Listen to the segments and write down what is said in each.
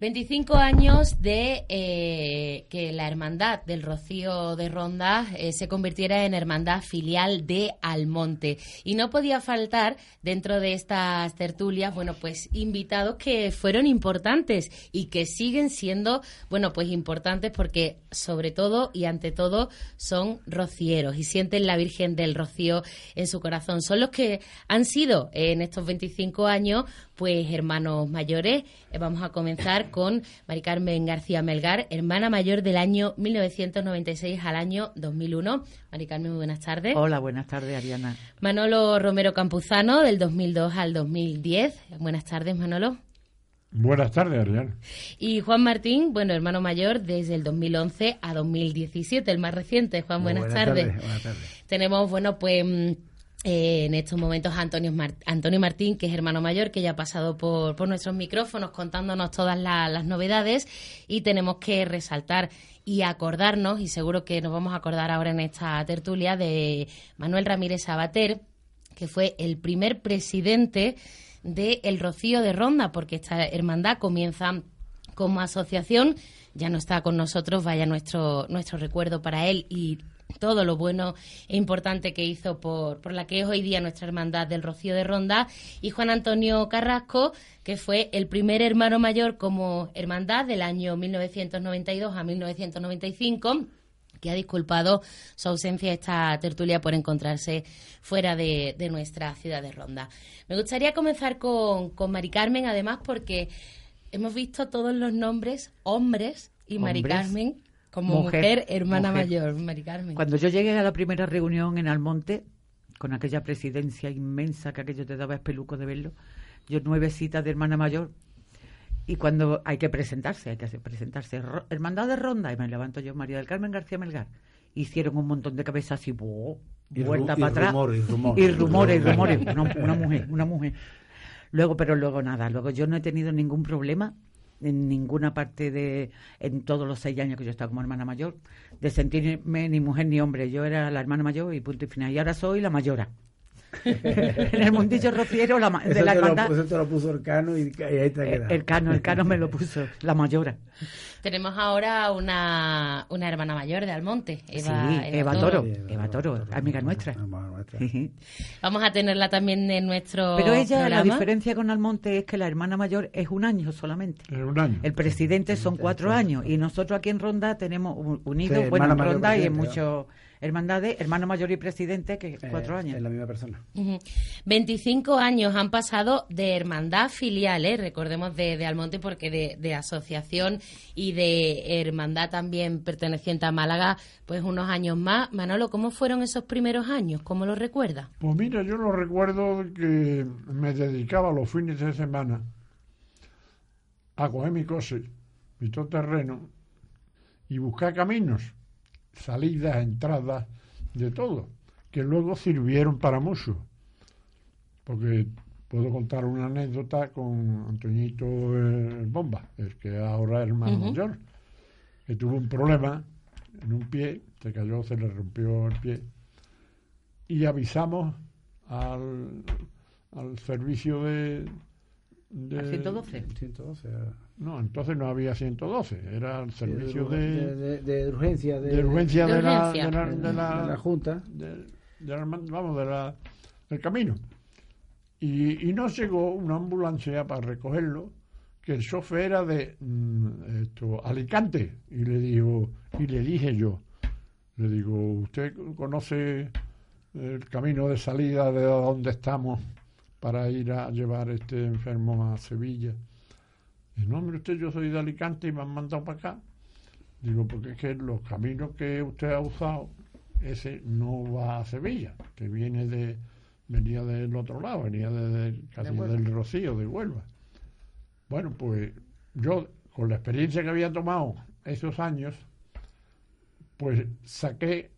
25 años de eh, que la hermandad del Rocío de Ronda eh, se convirtiera en hermandad filial de Almonte. Y no podía faltar dentro de estas tertulias, bueno, pues invitados que fueron importantes y que siguen siendo, bueno, pues importantes porque sobre todo y ante todo son rocieros y sienten la Virgen del Rocío en su corazón. Son los que han sido en estos 25 años, pues hermanos mayores. Eh, vamos a comenzar con Mari Carmen García Melgar, hermana mayor del año 1996 al año 2001. Mari Carmen, muy buenas tardes. Hola, buenas tardes, Ariana. Manolo Romero Campuzano, del 2002 al 2010. Buenas tardes, Manolo. Buenas tardes, Ariana. Y Juan Martín, bueno, hermano mayor desde el 2011 a 2017, el más reciente. Juan, buenas, tardes. Buenas tardes. Tenemos, bueno, pues mm, eh, en estos momentos Antonio, Antonio Martín, que es hermano mayor, que ya ha pasado por, por nuestros micrófonos contándonos todas las novedades. Y tenemos que resaltar y acordarnos, y seguro que nos vamos a acordar ahora en esta tertulia, de Manuel Ramírez Sabater, que fue el primer presidente de El Rocío de Ronda, porque esta hermandad comienza como asociación, ya no está con nosotros, vaya nuestro, nuestro recuerdo para él todo lo bueno e importante que hizo por, por la que es hoy día nuestra hermandad del Rocío de Ronda, y Juan Antonio Carrasco, que fue el primer hermano mayor como hermandad del año 1992 a 1995 que ha disculpado su ausencia esta tertulia por encontrarse fuera de, nuestra ciudad de Ronda. Me gustaría comenzar con, con Mari Carmen, además, porque hemos visto todos los nombres hombres y Mari Carmen como mujer, hermana mayor, Mari Carmen. Cuando yo llegué a la primera reunión en Almonte, con aquella presidencia inmensa que aquello te daba espeluco de verlo, yo nueve citas de hermana mayor, y cuando hay que presentarse, hay que presentarse, hermandad de ronda, y me levanto yo, María del Carmen García Melgar, hicieron un montón de cabezas y vuelta para atrás. y rumores, y rumores, y rumores. una mujer, una mujer. Luego, pero luego nada, luego yo no he tenido ningún problema en ninguna parte de, en todos los seis años que yo he estado como hermana mayor, de sentirme ni mujer ni hombre. Yo era la hermana mayor y punto y final. Y ahora soy la mayora. en el mundillo rociero la, de la hermandad. Lo, eso lo puso el cano y, ahí está el, el cano, el cano me lo puso, la mayora. Tenemos ahora una, una hermana mayor de Almonte, Eva, sí, Eva, Toro. Eva Toro, amiga nuestra. Vamos a tenerla también en nuestro. Pero ella, la diferencia con Almonte es que la hermana mayor es un año solamente. un año. El presidente son cuatro años y nosotros aquí en Ronda tenemos unidos, bueno, en Ronda y en muchos hermandades, hermano mayor y presidente, que eh, cuatro años. Es la misma persona. 25 años han pasado de hermandad filial, ¿eh? recordemos de, Almonte, porque de, asociación y de hermandad también perteneciente a Málaga, pues unos años más. Manolo, ¿cómo fueron esos primeros años? ¿Cómo los recuerda? Pues mira, yo lo recuerdo que me dedicaba los fines de semana a coger mi coche, mi todo terreno y buscar caminos salidas, entradas, de todo, que luego sirvieron para mucho. Porque puedo contar una anécdota con Antoñito el Bomba, el que ahora es hermano mayor, que tuvo un problema en un pie, se cayó, se le rompió el pie, y avisamos al, al servicio de... de 112. 112 no, entonces no había 112, era el servicio de, de, urgencia de, urgencia de, la, de, la, Junta, vamos, de la, del camino. Y, y nos llegó una ambulancia para recogerlo, que el chofer era de mm, esto, Alicante, y le digo, y le dije yo, le digo, ¿usted conoce el camino de salida de donde estamos para ir a llevar este enfermo a Sevilla? No, hombre, usted, yo soy de Alicante y me han mandado para acá. Digo, porque es que los caminos que usted ha usado, ese no va a Sevilla, que viene de, venía del otro lado, venía de, casi del Rocío, de Huelva. Bueno, pues yo con la experiencia que había tomado esos años, pues saqué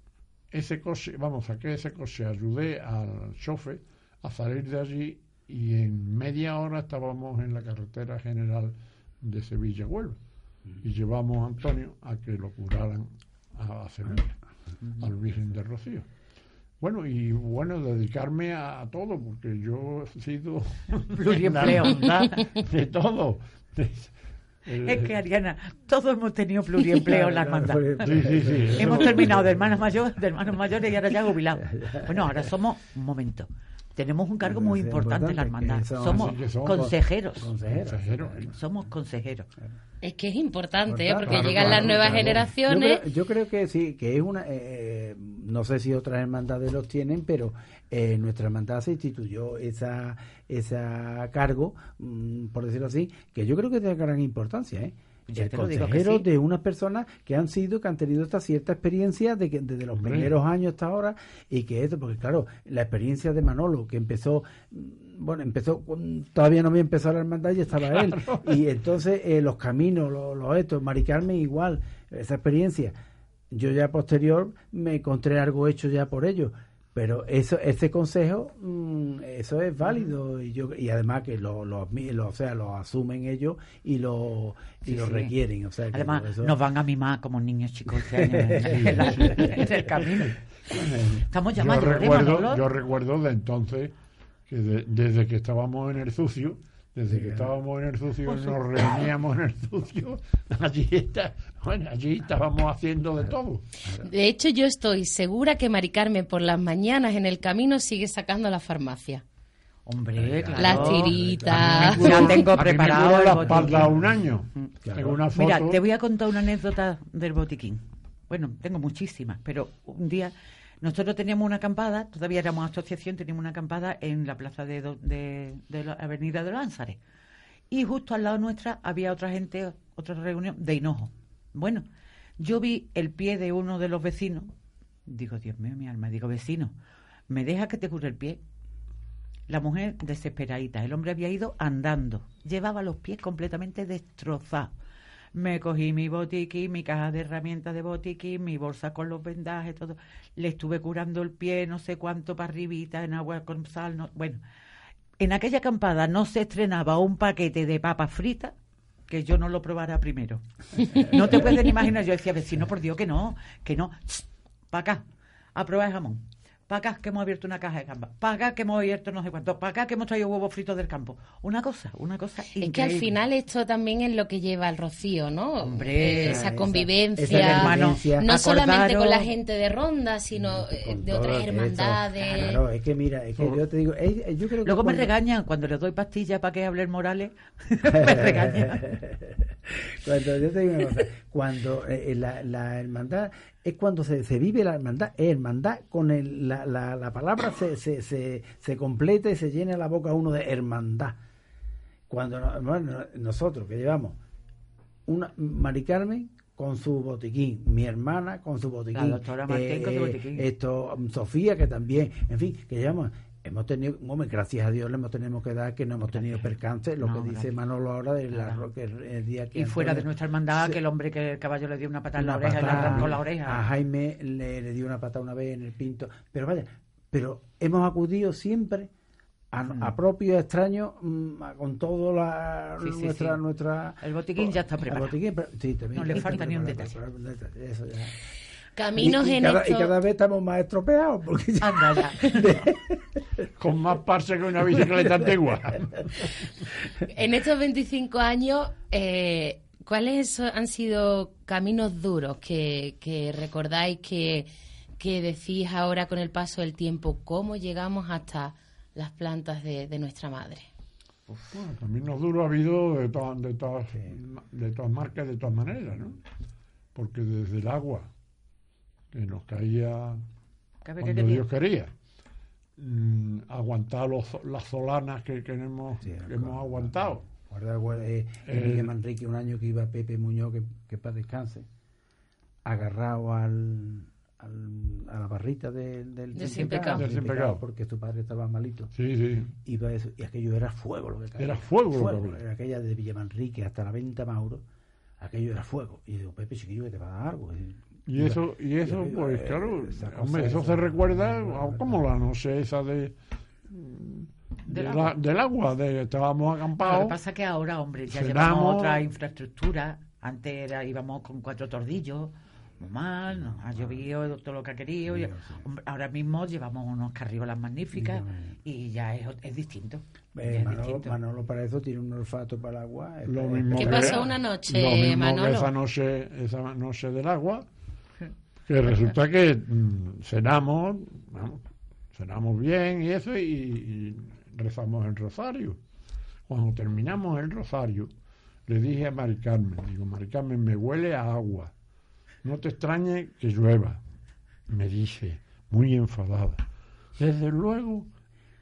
ese coche, vamos, saqué ese coche, ayudé al chofer a salir de allí y en media hora estábamos en la carretera general de Sevilla Huelva y llevamos a Antonio a que lo curaran a Sevilla, al Virgen de Rocío. Bueno, y bueno, dedicarme a, todo, porque yo he sido pluriempleo de todo. es que, Ariana, todos hemos tenido pluriempleo en la hermandad. Sí, sí, sí. Hemos terminado de hermanos mayores, de hermanos mayores y ahora ya jubilados. Bueno, ahora somos, un momento, tenemos un cargo muy importante, en la hermandad. Somos, consejeros. Somos consejeros. Es que es importante, ¿eh? porque llegan las nuevas generaciones. Yo creo, que sí, que es una. Eh, no sé si otras hermandades los tienen, pero eh, nuestra hermandad se instituyó esa, esa cargo, mm, por decirlo así, que yo creo que es de gran importancia, ¿eh? El consejero de unas personas que han sido, que han tenido esta cierta experiencia de que, desde los primeros años hasta ahora y que esto, porque claro, la experiencia de Manolo que empezó, mm, bueno, empezó, todavía no había empezado la hermandad y estaba él, y entonces eh, los caminos, los, los estos, Mari Carmen igual, esa experiencia. Yo ya posterior me encontré algo hecho ya por ellos, pero eso ese consejo mm, eso es válido. Y yo y además que lo, lo, o sea lo asumen ellos y lo y lo requieren o sea además nos van a mimar como niños chicos en, el camino. Estamos llamados yo recuerdo yo recuerdo de entonces que desde que estábamos en el sucio desde que estábamos en el sucio, nos reuníamos en el sucio, allí, está, bueno, allí estábamos haciendo de todo. De hecho, yo estoy segura que Mari Carmen por las mañanas en el camino sigue sacando la farmacia. Hombre, claro. Las tiritas. Ya tengo preparado la espalda un año. Mira, te voy a contar una anécdota del botiquín. Bueno, tengo muchísimas, pero un día nosotros teníamos una acampada, todavía éramos asociación, teníamos una acampada en la plaza de, de, la Avenida de Lánzares. Y justo al lado nuestra había otra gente, otra reunión de Hinojo. Bueno, yo vi el pie de uno de los vecinos. Digo, Dios mío, mi alma. Digo, vecino, ¿me deja que te cure el pie? La mujer desesperadita. El hombre había ido andando. Llevaba los pies completamente destrozados me cogí mi botiquín, mi caja de herramientas de botiquín, mi bolsa con los vendajes, todo. Le estuve curando el pie, no sé cuánto para arribita, en agua con sal. No, bueno, en aquella acampada no se estrenaba un paquete de papas fritas que yo no lo probara primero. No te puedes imaginar, yo decía, vecino, por Dios, que no, que no, para acá, a probar el jamón para acá que hemos abierto una caja de gambas, para acá que hemos abierto no sé cuánto, para acá que hemos traído huevos fritos del campo. Una cosa, una cosa increíble. Es que al final esto también es lo que lleva al rocío, ¿no? Hombre, eh, esa, convivencia, no solamente con la gente de Ronda, sino eh, de otras hermandades. Claro, es que mira, es que yo te digo, yo creo que Luego me regañan cuando le doy pastillas para que hable Morales, me regañan. Cuando yo te digo una cosa, cuando eh, la, la hermandad es cuando se, se vive la hermandad, hermandad con el, la, la, la, palabra se, se, se, se, completa y se llena la boca uno de hermandad. Cuando nosotros que llevamos una Mari Carmen con su botiquín, mi hermana con su botiquín, eh, esto Sofía que también, en fin, que llevamos hemos tenido, hombre, gracias a Dios le hemos tenido que dar que no hemos tenido percance, lo que dice Manolo ahora de la, que el día que y fuera de nuestra hermandad que el hombre que el caballo le dio una patada en la oreja y le arrancó la oreja. a Jaime le, dio una patada una vez en el pinto. Pero vaya pero hemos acudido siempre a, mm. propio extraño con todo la nuestra nuestra el botiquín ya está preparado. no le falta ni un detalle eso ya Caminos y, en cada, y cada vez estamos más estropeados. Porque Anda Con más parse que una bicicleta antigua. en estos 25 años, eh, ¿cuáles han sido caminos duros que, que recordáis que, que decís ahora con el paso del tiempo? ¿Cómo llegamos hasta las plantas de, de nuestra madre? Bueno, caminos duros ha habido de, de, todas, de todas marcas, de todas maneras, ¿no? Porque desde el agua que nos caía cuando Dios quería. Mm, aguantar los, las solanas que, que hemos, hemos aguantado. Guarda, guarda eh, eh, Manrique, un año que iba Pepe Muñoz, que, que para descanse, agarrado al, al, a la barrita del, del, pecado, porque tu padre estaba malito. Sí, sí. Iba eso, y aquello era fuego lo que caía. Era fuego, fuego. Era aquella de Villamanrique hasta la venta Mauro aquello era fuego. Y digo, Pepe, chiquillo, que te va a dar algo. Y eso, y eso pues claro, hombre, eso se recuerda como la noche esa de del, agua. del agua, de estábamos acampados. Lo que pasa que ahora, hombre, ya llevamos otra infraestructura. Antes era, íbamos con cuatro tordillos, muy mal, nos ha llovido todo lo que ha querido. ahora mismo llevamos unos carriolas magníficas y ya es, es distinto. Eh, Manolo, para eso tiene un olfato para el agua. ¿Qué pasó una noche, Manolo? esa noche, esa noche del agua, que resulta que mm, cenamos, cenamos bien y eso, y rezamos el rosario. Cuando terminamos el rosario, le dije a Mari Carmen, digo, Mari Carmen, me huele a agua. No te extrañe que llueva. Me dice, muy enfadada. Desde luego,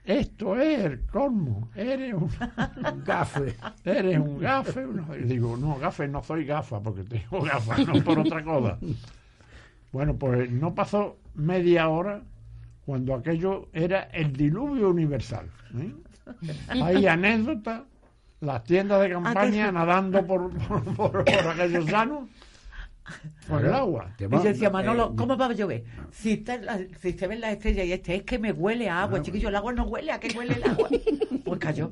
esto es el colmo. Eres un gafe. Eres un gafe. Digo, no, gafe, no soy gafa, porque tengo gafas, no por otra cosa. Bueno, pues no pasó media hora cuando aquello era el diluvio universal. ¿eh? Hay anécdotas, las tiendas de campaña nadando por, por, aquellos llanos por el agua. Y yo decía, Manolo, ¿cómo va a llover? Si, si se ven las estrellas y este, es que me huele a agua, chiquillo, el agua no huele, ¿a qué huele el agua? Pues cayó.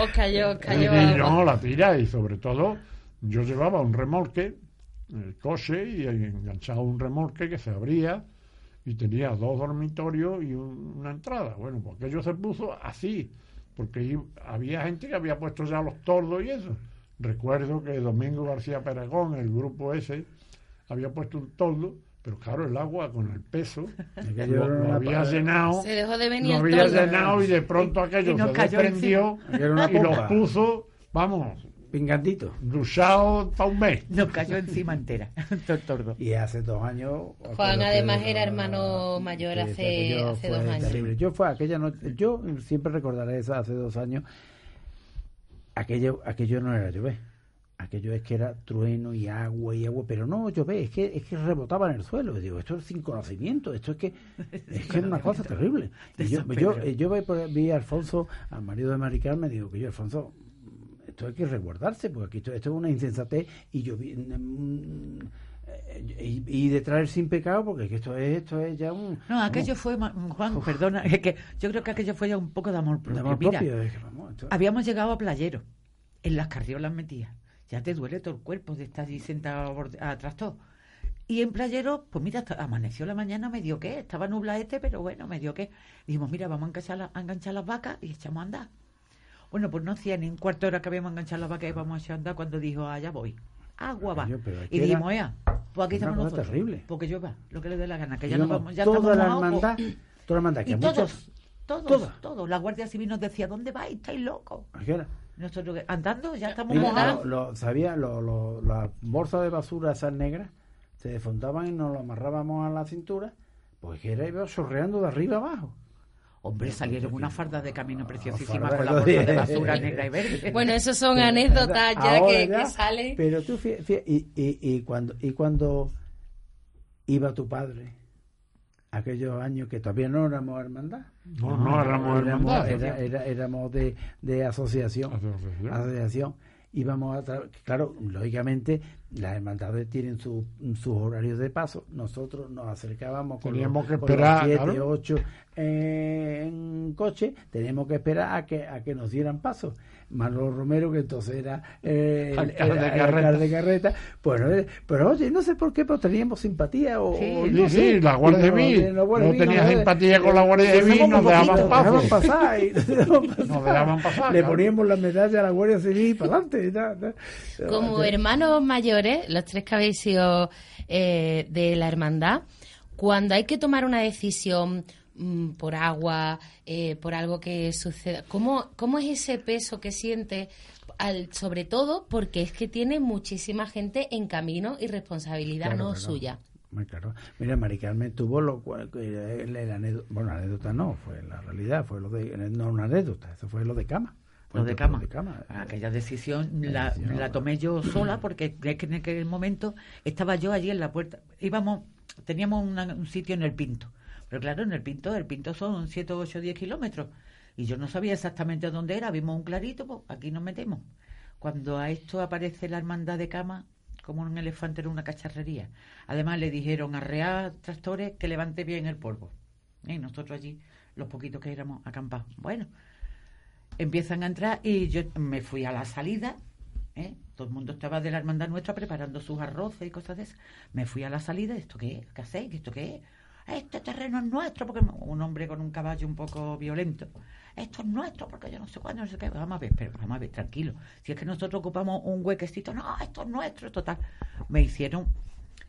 Os cayó, cayó. Y, no, la tira, y sobre todo, yo llevaba un remolque, el coche, y enganchado un remolque que se abría y tenía dos dormitorios y una entrada. Bueno, pues aquello se puso así, porque había gente que había puesto ya los tordos y eso. Recuerdo que Domingo García Peragón, el grupo ese, había puesto un tordo, pero claro, el agua con el peso lo, había llenado. Se dejó de venir lo había llenado y de pronto aquello se desprendió y lo puso, vamos, Pingandito. Duchado para un mes. Nos cayó encima entera, tordo. Y hace dos años. Juan además era hermano mayor hace, hace dos años. Yo fue aquella noche, yo siempre recordaré eso hace dos años. Aquello, aquello no era llover. Aquello es que era trueno y agua y agua, pero no llover, es que, es que rebotaba en el suelo. digo, esto es sin conocimiento, esto es que es que una cosa terrible. Y yo, yo, yo, vi a Alfonso, al marido de Maricar, me digo que yo, Alfonso, esto hay que resguardarse, porque aquí esto, es una insensatez y yo mm, y, y, de traer sin pecado, porque esto es, esto es ya un... No, aquello fue, Juan, perdona, es que yo creo que aquello fue ya un poco de amor propio. habíamos llegado a Playero, en las carriolas metidas. Ya te duele todo el cuerpo de estar allí sentado atrás todo. Y en Playero, pues mira, amaneció la mañana, me dio que, estaba nubla este, pero bueno, me dio que. Dijimos, mira, vamos a enganchar, a enganchar las vacas y echamos a andar. Bueno, pues no hacía ni un cuarto de hora que habíamos enganchado la vaca y vamos a andar cuando dijo, allá voy. Agua va. y dijimos, ya, pues aquí estamos nosotros. terrible. Porque yo va, lo que le dé la gana, que ya no vamos, ya toda la hermandad, toda la hermandad, que muchos, todos, todos, La Guardia Civil nos decía, ¿dónde vais? ¿Estáis locos? Nosotros andando, ya estamos mojados. Lo, ¿Sabía? Lo, lo, las bolsas de basura esas negras se desfondaban y nos lo amarrábamos a la cintura, pues que era iba chorreando de arriba abajo. Hombre, salieron una farda de camino preciosísima con la bolsa de basura negra y verde. Bueno, eso son anécdotas ya que, salen. Pero tú, fíjate, y, y, y, cuando, y cuando iba tu padre, aquellos años que todavía no éramos hermandad. No, no éramos hermandad. éramos de, de asociación. Asociación. asociación íbamos a claro, lógicamente las hermandades tienen sus horarios de paso, nosotros nos acercábamos con Teníamos que esperar, los siete, ocho en coche, teníamos que esperar a que a que nos dieran paso. Manolo Romero, que entonces era, eh, el, de carreta. Bueno, eh, pero oye, no sé por qué, pero teníamos simpatía. O, sí, sí, la Guardia Civil. No, no tenía simpatía con la Guardia Civil, nos dejaban pasar. Nos dejaban pasar. Le poníamos la medalla a la Guardia Civil para adelante. Como hermanos mayores, los tres que habéis sido eh, de la hermandad, cuando hay que tomar una decisión Mm, por agua, eh, por algo que suceda. ¿Cómo, ¿Cómo es ese peso que siente? Al, sobre todo porque es que tiene muchísima gente en camino y responsabilidad no suya. Muy claro. Mira, Mari Carmen tuvo lo cual, la anécdota, bueno, anécdota no, fue la realidad, fue lo de, no una anécdota, eso fue lo de cama. Lo de cama. Aquella decisión la, la, tomé yo sola porque es que en aquel momento estaba yo allí en la puerta. Íbamos, teníamos un sitio en el Pinto pero claro, en el Pinto, el Pinto son 7, 8, 10 kilómetros. Y yo no sabía exactamente dónde era. Vimos un clarito, pues aquí nos metemos. Cuando a esto aparece la hermandad de cama, como un elefante en una cacharrería. Además le dijeron a Real Tractores que levante bien el polvo. Y nosotros allí, los poquitos que éramos acampados. Bueno, empiezan a entrar y yo me fui a la salida. ¿eh? Todo el mundo estaba de la hermandad nuestra preparando sus arroces y cosas de esas. Me fui a la salida. ¿Esto qué es? ¿Qué hacéis? ¿Esto qué es? Este terreno es nuestro, porque un hombre con un caballo un poco violento. Esto es nuestro, porque yo no sé cuándo, no sé qué. Vamos a ver, pero vamos a ver, tranquilo. Si es que nosotros ocupamos un huequecito, no, esto es nuestro, total. Me hicieron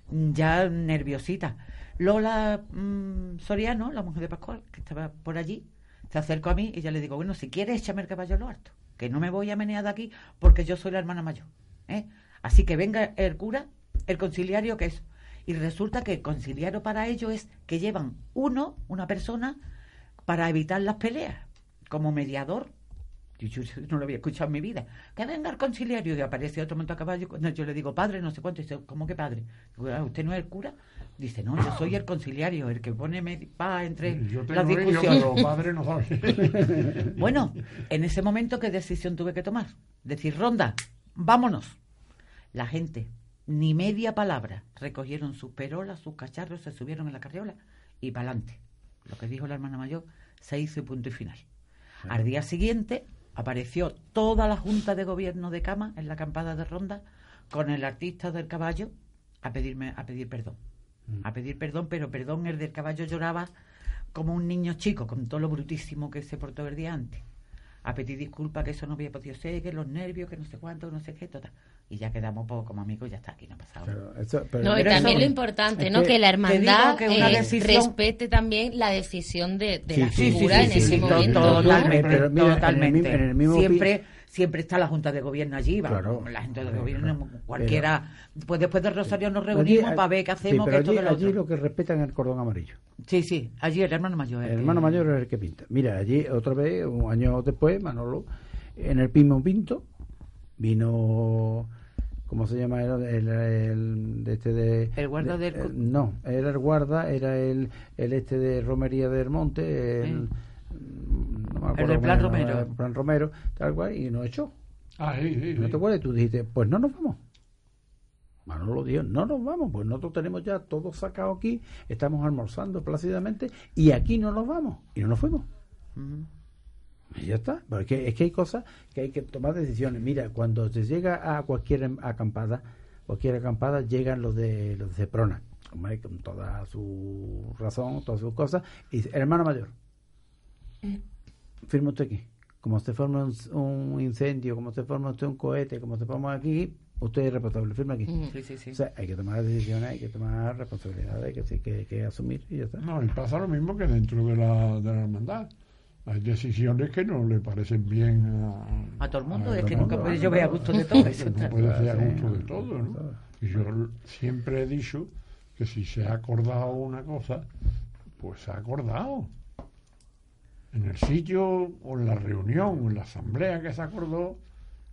ya nerviosita. Lola mm, Soriano, la mujer de Pascual, que estaba por allí, se acercó a mí y ya le digo, bueno, si quieres, échame el caballo a lo alto, que no me voy a menear de aquí porque yo soy la hermana mayor. ¿eh? Así que venga el cura, el conciliario, que es. Y resulta que el conciliario para ello es que llevan uno, una persona, para evitar las peleas, como mediador yo, no lo había escuchado en mi vida. Que venga el conciliario y aparece otro monto a caballo. yo le digo, padre, no sé cuánto. Dice, ¿cómo que padre? Ah, ¿Usted no es el cura? Dice, no, yo soy el conciliario, el que pone paz entre las discusiones. padre no sabe. bueno, en ese momento, ¿qué decisión tuve que tomar? Decir, ronda, vámonos. La gente, ni media palabra, recogieron sus perolas, sus cacharros, se subieron en la carriola y para adelante. Lo que dijo la hermana mayor se hizo y punto y final. Al día siguiente, apareció toda la Junta de Gobierno de Cama en la acampada de Ronda con el artista del caballo a pedirme a pedir perdón. Mm. A pedir perdón, pero perdón, el del caballo lloraba como un niño chico, con todo lo brutísimo que se portó el día antes. A pedir disculpas que eso no había podido ser, que los nervios, que no sé cuánto, no sé qué, total y ya quedamos poco como amigos, ya está, aquí no ha pasado. no, y también lo importante, ¿no? Que, la hermandad eh, respete también la decisión de, la figura en ese momento. Totalmente, siempre, siempre está la Junta de Gobierno allí, la Junta de Gobierno, cualquiera. pues después del Rosario nos reunimos para ver qué hacemos. pero allí, allí lo que respetan es el cordón amarillo. Sí, sí, allí el hermano mayor. El, hermano mayor es el que pinta. Mira, allí otra vez, un año después, Manolo, en el Pimo Pinto, vino ¿Cómo se llama? Era el, el, de este de... El guarda del... Eh, no, era el guarda, era el, el este de Romería del Monte, el... No el del Plan Romero. El Plan Romero, tal cual, y nos echó. Ah, sí, sí, ¿No te acuerdas? Tú dijiste, pues no nos vamos. Manolo dijo, no nos vamos, pues nosotros tenemos ya todo sacado aquí, estamos almorzando plácidamente y aquí no nos vamos. Y no nos fuimos. Y ya está. Porque es que hay cosas que hay que tomar decisiones. Mira, cuando se llega a cualquier acampada, cualquier acampada, llegan los de los de Ceprona, con toda su razón, todas sus cosas, y dice, hermano mayor, firma usted aquí. Como se forma un, incendio, como se forma usted un cohete, como se forma aquí, usted es responsable, firma aquí. Sí, sí, sí. O sea, hay que tomar decisiones, hay que tomar responsabilidades, hay que, que, que asumir y ya está. No, y pasa lo mismo que dentro de la, de la hermandad hay decisiones que no le parecen bien a, a todo el mundo. es que nunca puede llover a gusto de todo. Eso no puede ser a gusto de todo. ¿no? Y yo siempre he dicho que si se ha acordado una cosa, pues se ha acordado. En el sitio o en la reunión o en la asamblea que se acordó,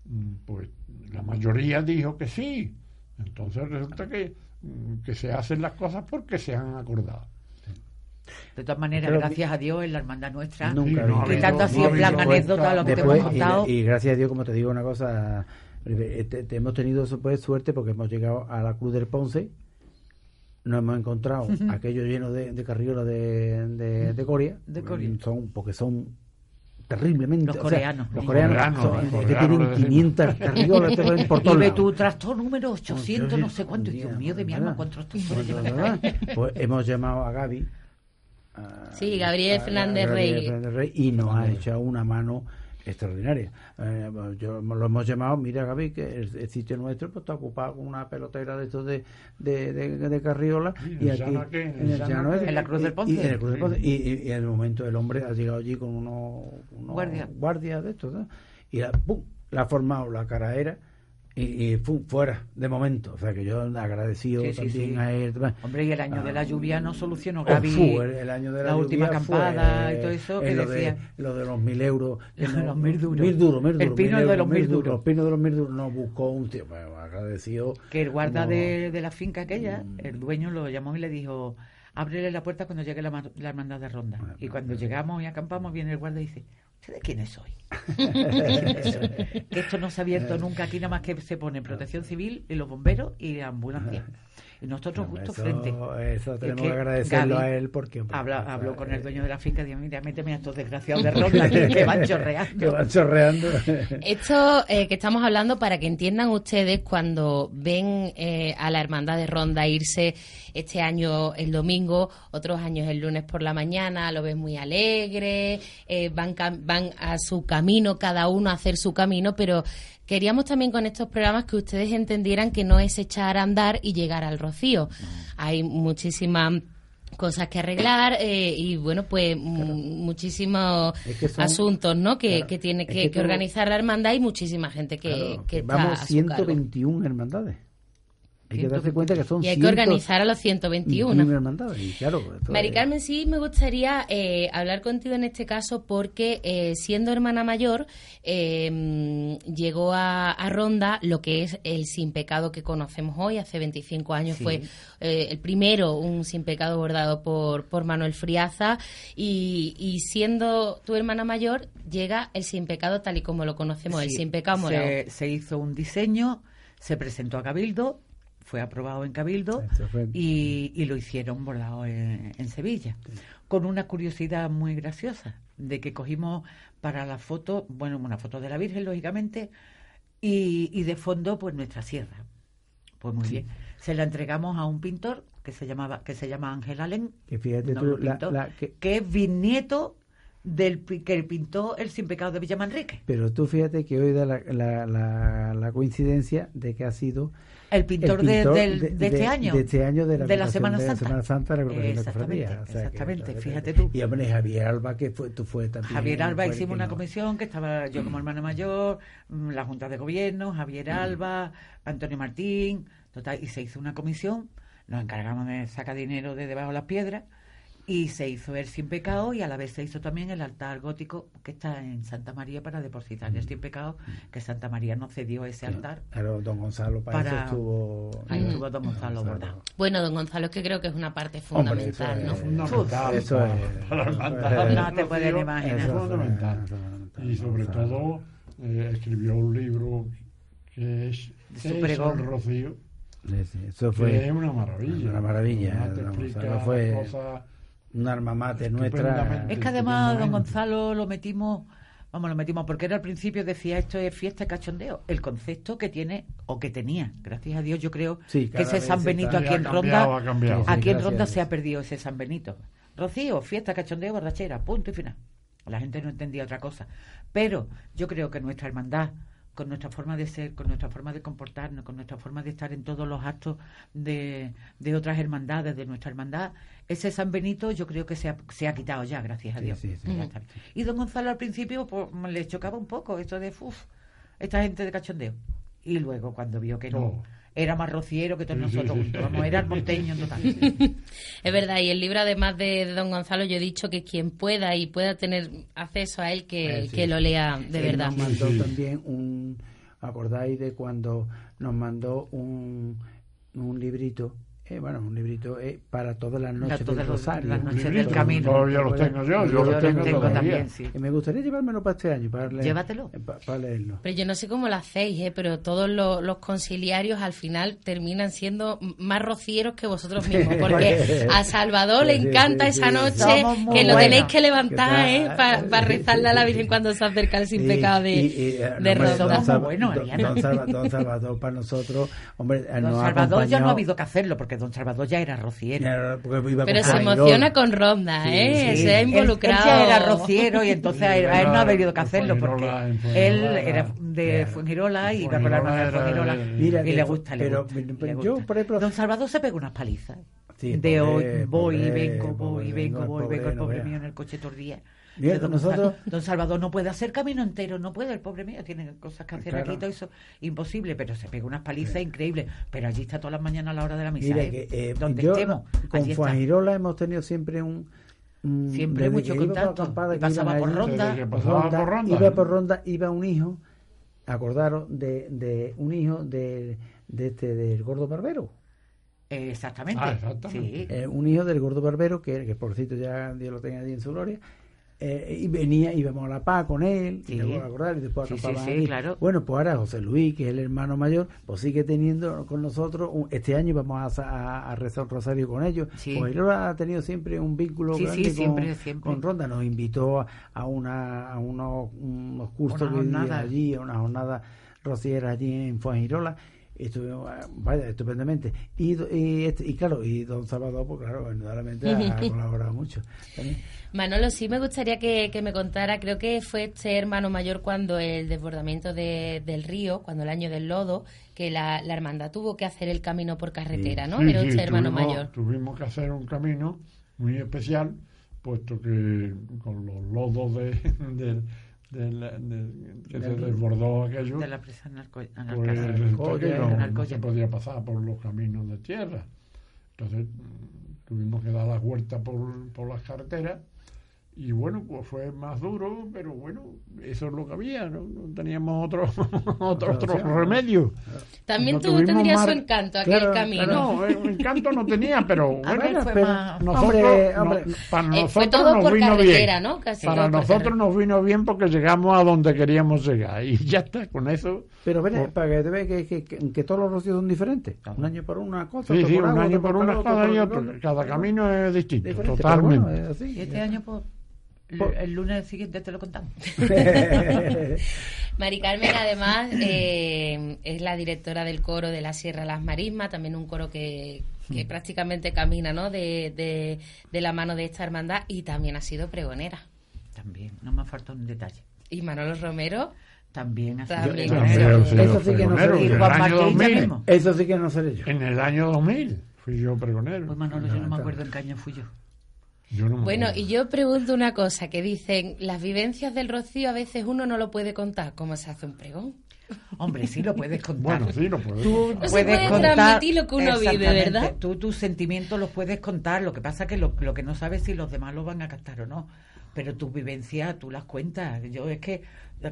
mm, pues la mayoría dijo que sí. Entonces resulta que, mm, que se hacen las cosas porque se han acordado. De todas maneras, gracias a Dios en la hermandad nuestra, nunca y tanto ha sido plan anécdota lo que te hemos contado. Y, gracias a Dios, como te digo una cosa, eh, te, hemos tenido pues, suerte porque hemos llegado a la Cruz del Ponce, nos hemos encontrado aquello lleno de, de carriolas de, de, de, Corea, de Corea. Son, porque son terriblemente. Los coreanos. los coreanos, son, que tienen 500 carriolas por todo. Y ve tu trastorno número 800, no sé cuánto. Dios mío de mi alma, cuántos trastornos. Pues hemos llamado a Gaby sí, Gabriel Fernández Rey. y nos ha hecho una mano extraordinaria. Eh, yo lo hemos llamado, mira Gaby, que el, sitio nuestro pues, está ocupado con una pelotera de estos de, de, de, carriola y, aquí en, el llano, en, la Cruz del Ponce. Y, en el momento el hombre ha llegado allí con unos, guardias de estos y la, ¡pum! la ha formado la caraera y, y fuera de momento. O sea que yo agradecido también a él. Hombre, y el año de la lluvia no solucionó oh, Gaby. el, año de la, última acampada y todo eso. Que lo, decía, de, lo de los mil euros. los mil duros. Mil duros, mil duros. El pino de los mil duros. Los pinos de los mil duros nos buscó un tío. Bueno, agradecido. Que el guarda de, de, la finca aquella, mm. el dueño lo llamó y le dijo. Ábrele la puerta cuando llegue la, la hermandad de ronda. y cuando llegamos y acampamos, viene el guarda y dice: ¿de quiénes soy? que esto no se ha abierto nunca aquí, nada más que se pone protección civil y los bomberos y ambulancia. Y nosotros justo frente. Eso tenemos que, agradecerlo a él porque... habló con el dueño de la finca y dijo, mira, méteme a estos desgraciados de ronda que, van chorreando. que van chorreando. Esto eh, que estamos hablando, para que entiendan ustedes, cuando ven eh, a la hermandad de ronda irse este año el domingo, otros años el lunes por la mañana, lo ven muy alegre, eh, van, van a su camino, cada uno a hacer su camino, pero Queríamos también con estos programas que ustedes entendieran que no es echar a andar y llegar al rocío. Hay muchísimas cosas que arreglar eh, y bueno pues muchísimos asuntos no que, tiene que, organizar la hermandad. Y muchísima gente que, que, vamos 121 hermandades hay que darse cuenta que son Y hay que organizar a los 121. claro, Mari Carmen, sí me gustaría eh, hablar contigo en este caso porque eh, siendo hermana mayor em, llegó a, Ronda lo que es el sin pecado que conocemos hoy. Hace 25 años fue eh, el primero, un sin pecado bordado por, por Manuel Friaza. Y, y, siendo tu hermana mayor, llega el sin pecado tal y como lo conocemos, el sin pecado morado. Se, se hizo un diseño, se presentó a Cabildo fue aprobado en Cabildo y, lo hicieron bordado en, Sevilla. Con una curiosidad muy graciosa, de que cogimos para la foto, bueno, una foto de la Virgen, lógicamente, y, de fondo, pues nuestra sierra. Pues muy bien. Se la entregamos a un pintor que se llamaba, que se llama Ángel Allen, que, fíjate tú, que... es bisnieto del que pintó el Sin Pecado de Villamanrique. Pero tú fíjate que hoy da la, coincidencia de que ha sido el pintor, de, este año. De este año de la, Semana Santa. De Semana Santa la exactamente, exactamente fíjate tú. Y hombre, Javier Alba, que fue, tú fue también. Javier Alba, hicimos una comisión que estaba yo como hermana mayor, mm, la Junta de Gobierno, Javier Alba, Antonio Martín, total, y se hizo una comisión, nos encargamos de sacar dinero de debajo de las piedras y se hizo el sin pecado y a la vez se hizo también el altar gótico que está en Santa María para depositar el sin pecado, que Santa María no cedió ese altar. Claro, don Gonzalo para, eso estuvo... Ahí estuvo don Gonzalo, bordado. Bueno, don Gonzalo, que creo que es una parte fundamental, ¿no? Fundamental. Eso es. No te pueden imaginar. Es fundamental. Y sobre todo eh, escribió un libro que es El Rocío. eso fue que es una maravilla. Una maravilla. fue un arma mate nuestra. Es que además, don Gonzalo, lo metimos, vamos, lo metimos porque era al principio decía esto es fiesta y cachondeo. El concepto que tiene o que tenía, gracias a Dios, yo creo que ese San Benito aquí en Ronda, aquí en Ronda se ha perdido ese San Benito. Rocío, fiesta, cachondeo, borrachera, punto y final. La gente no entendía otra cosa. Pero yo creo que nuestra hermandad con nuestra forma de ser, con nuestra forma de comportarnos, con nuestra forma de estar en todos los actos de, de otras hermandades, de nuestra hermandad, ese San Benito yo creo que se ha, se ha quitado ya, gracias a Dios. y don Gonzalo al principio pues, le chocaba un poco esto de, uff, esta gente de cachondeo. Y luego cuando vio que no, era más rociero que todos nosotros juntos, era el monteño en total. es verdad, y el libro además de, don Gonzalo yo he dicho que quien pueda y pueda tener acceso a él que, eh, lo lea de verdad. Nos mandó también un, ¿acordáis de cuando nos mandó un, un librito eh, bueno, un librito eh, para todas las noches del Rosario. Las noches del camino. Todavía los tengo yo, yo, los tengo, también. Sí. Y me gustaría llevármelo para este año, para Llévatelo. Eh, para, leerlo. Pero yo no sé cómo lo hacéis, eh, pero todos los, los, conciliarios al final terminan siendo más rocieros que vosotros mismos, porque a Salvador le encanta esa noche que lo tenéis que levantar eh, para rezarle a la Virgen cuando se acerca el sin pecado de, de Ronda. Don, Salvador para nosotros, hombre, Don Salvador ya no ha habido que hacerlo, porque don Salvador ya era rociero. Pero se emociona con Ronda, ¿eh? Se ha involucrado. Él, ya era rociero y entonces a él, no ha habido que hacerlo porque él era de Fuengirola y va con la hermana de Fuengirola y le gusta, le gusta. Don Salvador se pega unas palizas. de hoy voy y vengo, voy y vengo, voy y vengo, el pobre mío en el coche todo el día don, nosotros... don Salvador no puede hacer camino entero, no puede, el pobre mío, tiene cosas que hacer aquí, todo eso, imposible, pero se pega unas palizas increíbles. Pero allí está todas las mañanas a la hora de la misa. ¿eh? Eh, donde estemos. Con Fuajirola hemos tenido siempre un. siempre mucho contacto. pasaba por ronda. Iba por ronda, iba un hijo, acordaros, de, de un hijo de, de este, del gordo barbero. Exactamente. Ah, un hijo del gordo barbero, que, que por cierto ya Dios lo tenga allí en su gloria, eh, y venía, íbamos a La Paz con él, y después Bueno, pues ahora José Luis, que es el hermano mayor, pues sigue teniendo con nosotros, este año vamos a, rezar un rosario con ellos. Pues él ha tenido siempre un vínculo grande con, Ronda, nos invitó a, una, a unos, unos cursos allí, a una jornada rociera allí en Fuengirola estuvimos, vaya, estupendamente. Y, y, este, y, claro, y don Salvador, pues claro, verdaderamente ha colaborado mucho. Manolo, sí me gustaría que, me contara, creo que fue este hermano mayor cuando el desbordamiento del río, cuando el año del lodo, que la, hermandad tuvo que hacer el camino por carretera, ¿no? Pero este hermano mayor. Tuvimos que hacer un camino muy especial, puesto que con los lodos de, del que se desbordó aquello. De la presa en pues no, se podía pasar por los caminos de tierra. Entonces tuvimos que dar la vuelta por, por las carreteras y bueno, pues fue más duro, pero bueno, eso es lo que había, no, teníamos otro, otro, otro remedio. También tú tendrías su encanto, aquel camino. No, el encanto no tenía, pero bueno, nosotros, para nosotros fue todo nos vino bien. ¿no? para nosotros nos vino bien porque llegamos a donde queríamos llegar y ya está, con eso. Pero ven, para que te veas que, que, todos los rocios son diferentes, un año por una cosa. Sí, sí, un año por una cosa y otro. Cada camino es distinto, totalmente. y este año el, lunes siguiente te lo contamos. Mari Carmen, además, eh, es la directora del coro de la Sierra Las Marismas, también un coro que, hmm. prácticamente camina ¿no? De, la mano de esta hermandad y también ha sido pregonera. También, no me ha faltado un detalle. ¿Y Manolo Romero? También ha sido Eso sí que no seré yo. Eso sí que no seré yo. En el año 2000 fui yo pregonero. Pues Manolo, yo no me acuerdo en qué año fui yo bueno, y yo pregunto una cosa, que dicen, las vivencias del Rocío a veces uno no lo puede contar, ¿cómo se hace un pregón? Hombre, sí lo puedes contar. Bueno, sí lo puedes. Tú no puedes se puede transmitir lo que uno vive, ¿verdad? Tú tus sentimientos los puedes contar, lo que pasa que lo, lo que no sabes si los demás lo van a captar o no. Pero tus vivencias tú las cuentas. Yo es que,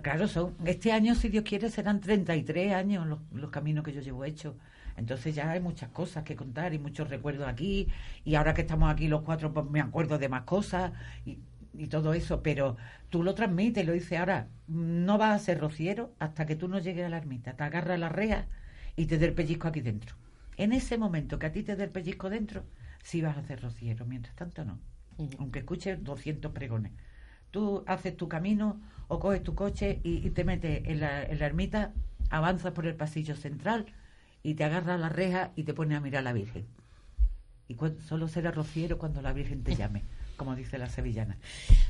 claro, son este año, si Dios quiere, serán 33 años los, los caminos que yo llevo hechos. Entonces ya hay muchas cosas que contar y muchos recuerdos aquí. Y ahora que estamos aquí los cuatro, pues me acuerdo de más cosas y, todo eso. Pero tú lo transmites, lo dices ahora, no vas a ser rociero hasta que tú no llegues a la ermita. Te agarra la rea y te dé el pellizco aquí dentro. En ese momento que a ti te dé el pellizco dentro, sí vas a ser rociero. Mientras tanto, no. Aunque escuches 200 pregones. Tú haces tu camino o coges tu coche y, te metes en la, en la ermita, avanzas por el pasillo central y te agarra la reja y te pone a mirar a la Virgen. Y solo será rociero cuando la Virgen te llame, como dice la sevillana.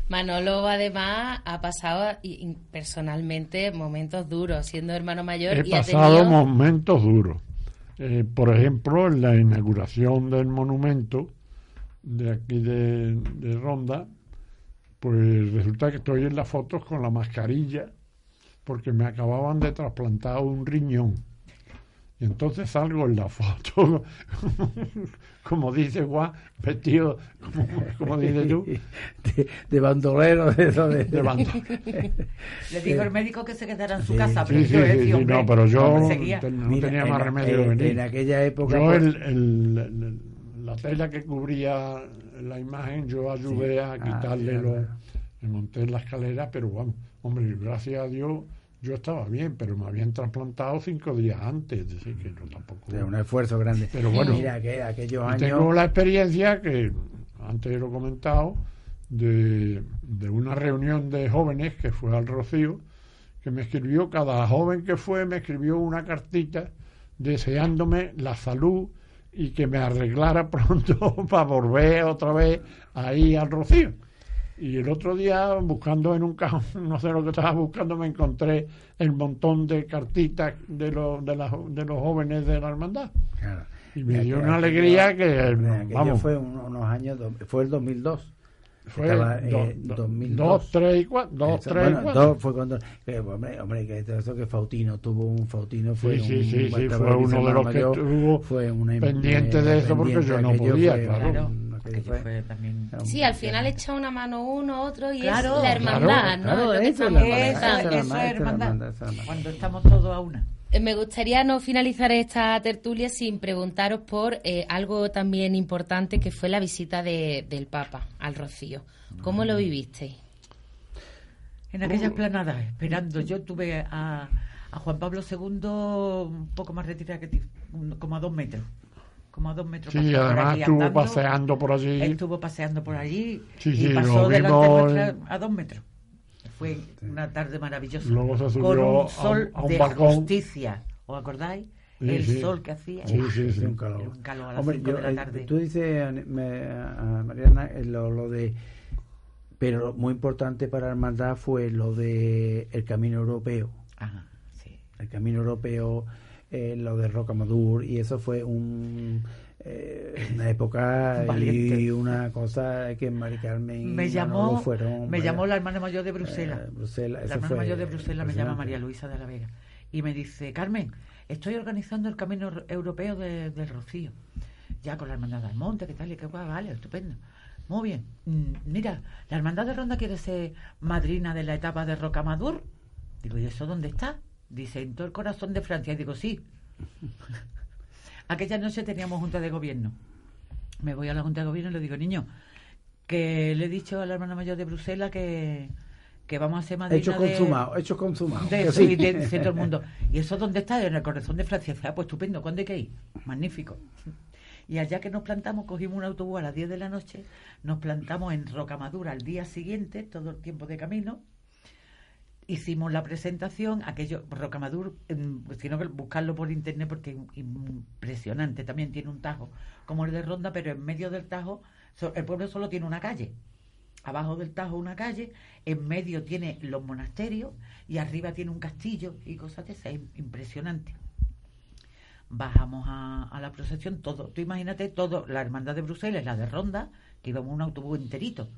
Manolo además ha pasado personalmente momentos duros, siendo hermano mayor. He pasado momentos duros. Eh, por ejemplo, en la inauguración del monumento de aquí de, de Ronda, pues resulta que estoy en las fotos con la mascarilla porque me acababan de trasplantar un riñón y entonces salgo en la foto, como dice Juan, vestido, como, dices tú, de, bandolero. De, eso de, Le dijo el médico que se quedara en su casa, pero yo sí, no, pero yo no tenía más remedio que venir. En aquella época... Yo pues el, la tela que cubría la imagen, yo ayudé a ah, quitarle los... Me monté en la escalera, pero vamos, hombre, gracias a Dios yo estaba bien, pero me habían trasplantado cinco días antes, decir que no tampoco. Es un esfuerzo grande. Pero bueno, Mira, que aquellos años... tengo la experiencia que antes lo he comentado de, de una reunión de jóvenes que fue al Rocío, que me escribió cada joven que fue me escribió una cartita deseándome la salud y que me arreglara pronto para volver otra vez ahí al Rocío. Y el otro día, buscando en un cajón, no sé lo que estaba buscando, me encontré el montón de cartitas de, los de, de los jóvenes de la hermandad. Y me dio una alegría que, vamos. Fue unos años, fue el 2002. Fue Estaba, eh, 2002. Dos, tres y cuatro. Dos, tres y cuatro. Dos fue cuando. Eh, hombre, hombre, que eso que Fautino tuvo un. Fautino fue sí, un. Sí, sí, fue uno de los que estuvo fue una, pendiente de eso porque yo no podía, claro. Sí, al final echa una mano uno, otro y es la hermandad, ¿no? eso, es hermandad. Cuando estamos todos a una. Eh, me gustaría no finalizar esta tertulia sin preguntaros por eh, algo también importante que fue la visita de, del Papa al Rocío. ¿Cómo lo mm. vivisteis? En aquella esplanada, esperando. Yo tuve a, a Juan Pablo II un poco más retirado que ti, como a dos metros como a dos metros. Sí, además estuvo paseando por allí. Estuvo paseando por allí y pasó delante a dos metros. Fue una tarde maravillosa. Luego se subió con un sol a, un de justicia. ¿Os acordáis? el sol que hacía. Sí, sí, sí. Un calor. Un calor a las Hombre, de la eh, tarde. Tú dices, Mariana, eh, lo, lo de pero muy importante para la hermandad fue lo de el camino europeo. Ajá, sí. El camino europeo eh, lo de Rocamadur y eso fue un eh, una época y una cosa que Mari Carmen me llamó fueron, me llamó la hermana mayor de Bruselas, eh, Bruselas. La hermana mayor de Bruselas me llama María Luisa de la Vega y me dice Carmen estoy organizando el camino europeo del Rocío ya con la hermandad del Monte que tal y qué guay vale estupendo muy bien mm, mira la hermandad de Ronda quiere ser madrina de la etapa de Rocamadur digo y eso dónde está Dice, en todo el corazón de Francia. Y digo, sí. Aquella noche teníamos junta de gobierno. Me voy a la junta de gobierno y le digo, niño, que le he dicho a la hermana mayor de Bruselas que, que vamos a hacer madrina Hecho consumado, hecho consumado. De, sí. de, todo el mundo. ¿Y eso dónde está? En el corazón de Francia. Ah, pues estupendo, ¿cuándo hay que ir? Magnífico. Y allá que nos plantamos, cogimos un autobús a las 10 de la noche, nos plantamos en Rocamadura al día siguiente, todo el tiempo de camino, hicimos la presentación, aquello, Rocamadur, sino que buscarlo por internet porque es impresionante, también tiene un tajo como el de Ronda, pero en medio del tajo, el pueblo solo tiene una calle, abajo del tajo una calle, en medio tiene los monasterios y arriba tiene un castillo y cosas de esas, es impresionante. Bajamos a, a la procesión, todo, tú imagínate todo, la hermandad de Bruselas, la de Ronda, que íbamos un autobús enterito,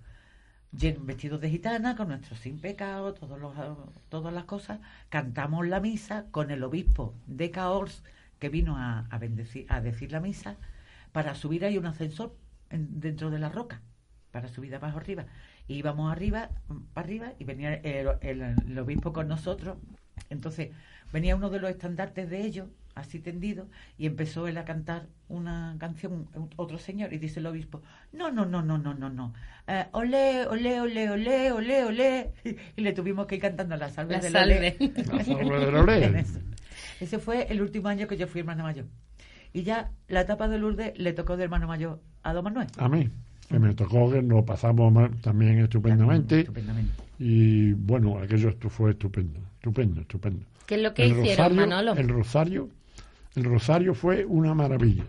vestidos de gitana, con nuestro sin pecado, todos los, todas las cosas, cantamos la misa con el obispo de Caors, que vino a, bendecir, a decir la misa, para subir ahí un ascensor dentro de la roca, para subir abajo arriba. Y íbamos arriba, arriba, y venía el obispo con nosotros. Entonces, venía uno de los estandartes de ellos, así tendido, y empezó él a cantar una canción, otro señor, y dice el obispo, no, no, no, no, no, no, no, eh, olé, olé, olé, olé, olé, olé, y le tuvimos que ir cantando la salve del olé. La salve del olé. Ese fue el último año que yo fui hermano mayor. Y ya la etapa de Lourdes le tocó de hermano mayor a Don Manuel. A mí, que me tocó, que nos pasamos también estupendamente. estupendamente. Y bueno, aquello fue estupendo, estupendo, estupendo. ¿Qué es lo que hicieron, Manolo? El rosario el rosario fue una maravilla.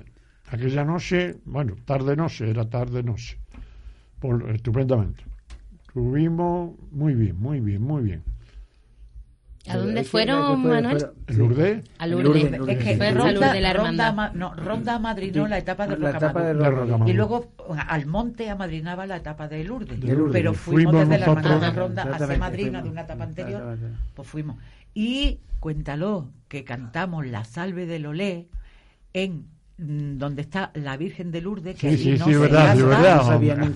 Aquella noche, bueno, tarde noche, era tarde noche, por, estupendamente. Tuvimos muy bien, muy bien, muy bien. ¿A dónde fueron, Manuel? ¿En Lourdes? A Lourdes. Es que fue Ronda, de la Ronda, no, Ronda amadrinó la etapa de Rocamadur. Y luego al monte amadrinaba la etapa de Lourdes. Pero fuimos, desde la hermandad de Ronda a ser madrina de una etapa anterior. Pues fuimos. Y cuéntalo, que cantamos la salve del Olé en mm, donde está la Virgen de Lourdes, que allí, no, se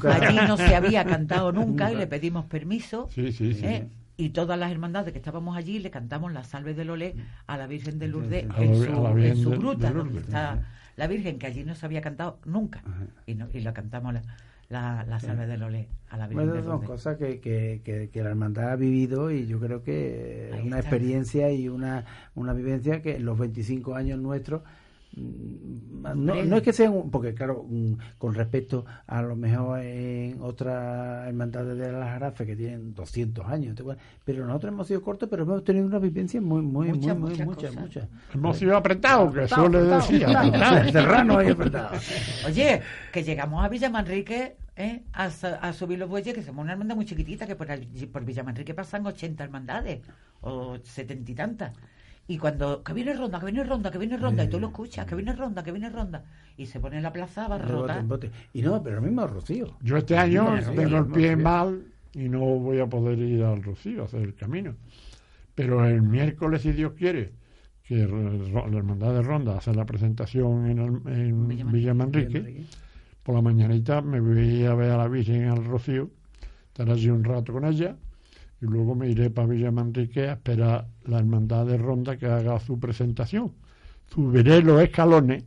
allí no se había cantado nunca y le pedimos permiso. ¿eh? Y todas las hermandades que estábamos allí le cantamos la salve del Olé a la Virgen de Lourdes en su, gruta, donde está la Virgen, que allí no se había cantado nunca. Y, no, y la cantamos la, la, la salve del Olé a la Virgen bueno, son cosas que, que, que, la hermandad ha vivido y yo creo que es una experiencia y una, una vivencia que en los 25 años nuestros no, no, es que sean, porque claro, con respecto a lo mejor en otras hermandades de las Jarafes que tienen 200 años, pero nosotros hemos sido cortos, pero hemos tenido una vivencia muy, muy, muy, muy, muchas, muchas. Hemos sido apretados, que eso le decía. Serrano ahí apretado. Oye, que llegamos a Villamanrique ¿eh? a, a, subir los bueyes, que somos una hermandad muy chiquitita, que por, por Villamanrique pasan 80 hermandades, o setenta y tantas. Y cuando, que viene ronda, que viene ronda, que viene ronda, y tú lo escuchas, que viene ronda, que viene ronda, y se pone en la plaza barrota. Y no, pero lo mismo Rocío. Yo este año tengo el pie mal y no voy a poder ir al Rocío a hacer el camino. Pero el miércoles, si Dios quiere, que la Hermandad de Ronda hace la presentación en, en Villa Manrique, por la mañanita me voy a ver a la Virgen al Rocío, estar allí un rato con ella y luego me iré para Villa Manrique a esperar la hermandad de Ronda que haga su presentación. Subiré los escalones,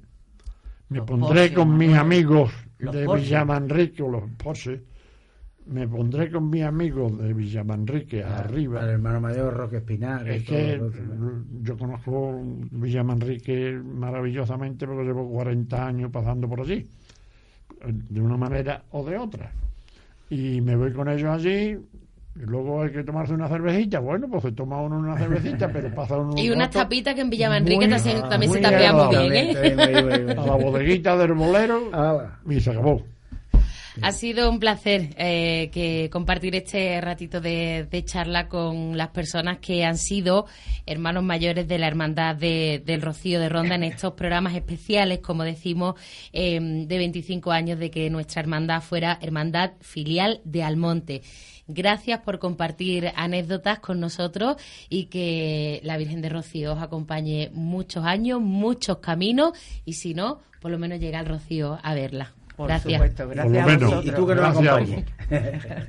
me pondré con mis amigos de Villa Manrique o los poses me pondré con mi amigo de Villamanrique arriba. El hermano mayor Roque Espinar. Es que yo conozco Villamanrique maravillosamente porque llevo 40 años pasando por allí, de una manera o de otra. Y me voy con ellos allí, y luego hay que tomarse una cervecita. Bueno, pues se toma uno una cervecita, pero pasa uno. Y unas tapitas que en Villamanrique también, se tapea muy bien, ¿eh? A la bodeguita del bolero ah, y se acabó. Ha sido un placer eh, que compartir este ratito de, charla con las personas que han sido hermanos mayores de la Hermandad del Rocío de Ronda en estos programas especiales, como decimos, em, de 25 años de que nuestra hermandad fuera hermandad filial de Almonte. Gracias por compartir anécdotas con nosotros y que la Virgen de Rocío os acompañe muchos años, muchos caminos y si no, por lo menos llega al Rocío a verla. Por gracias. supuesto, gracias a vosotros. Y tú que nos acompañes.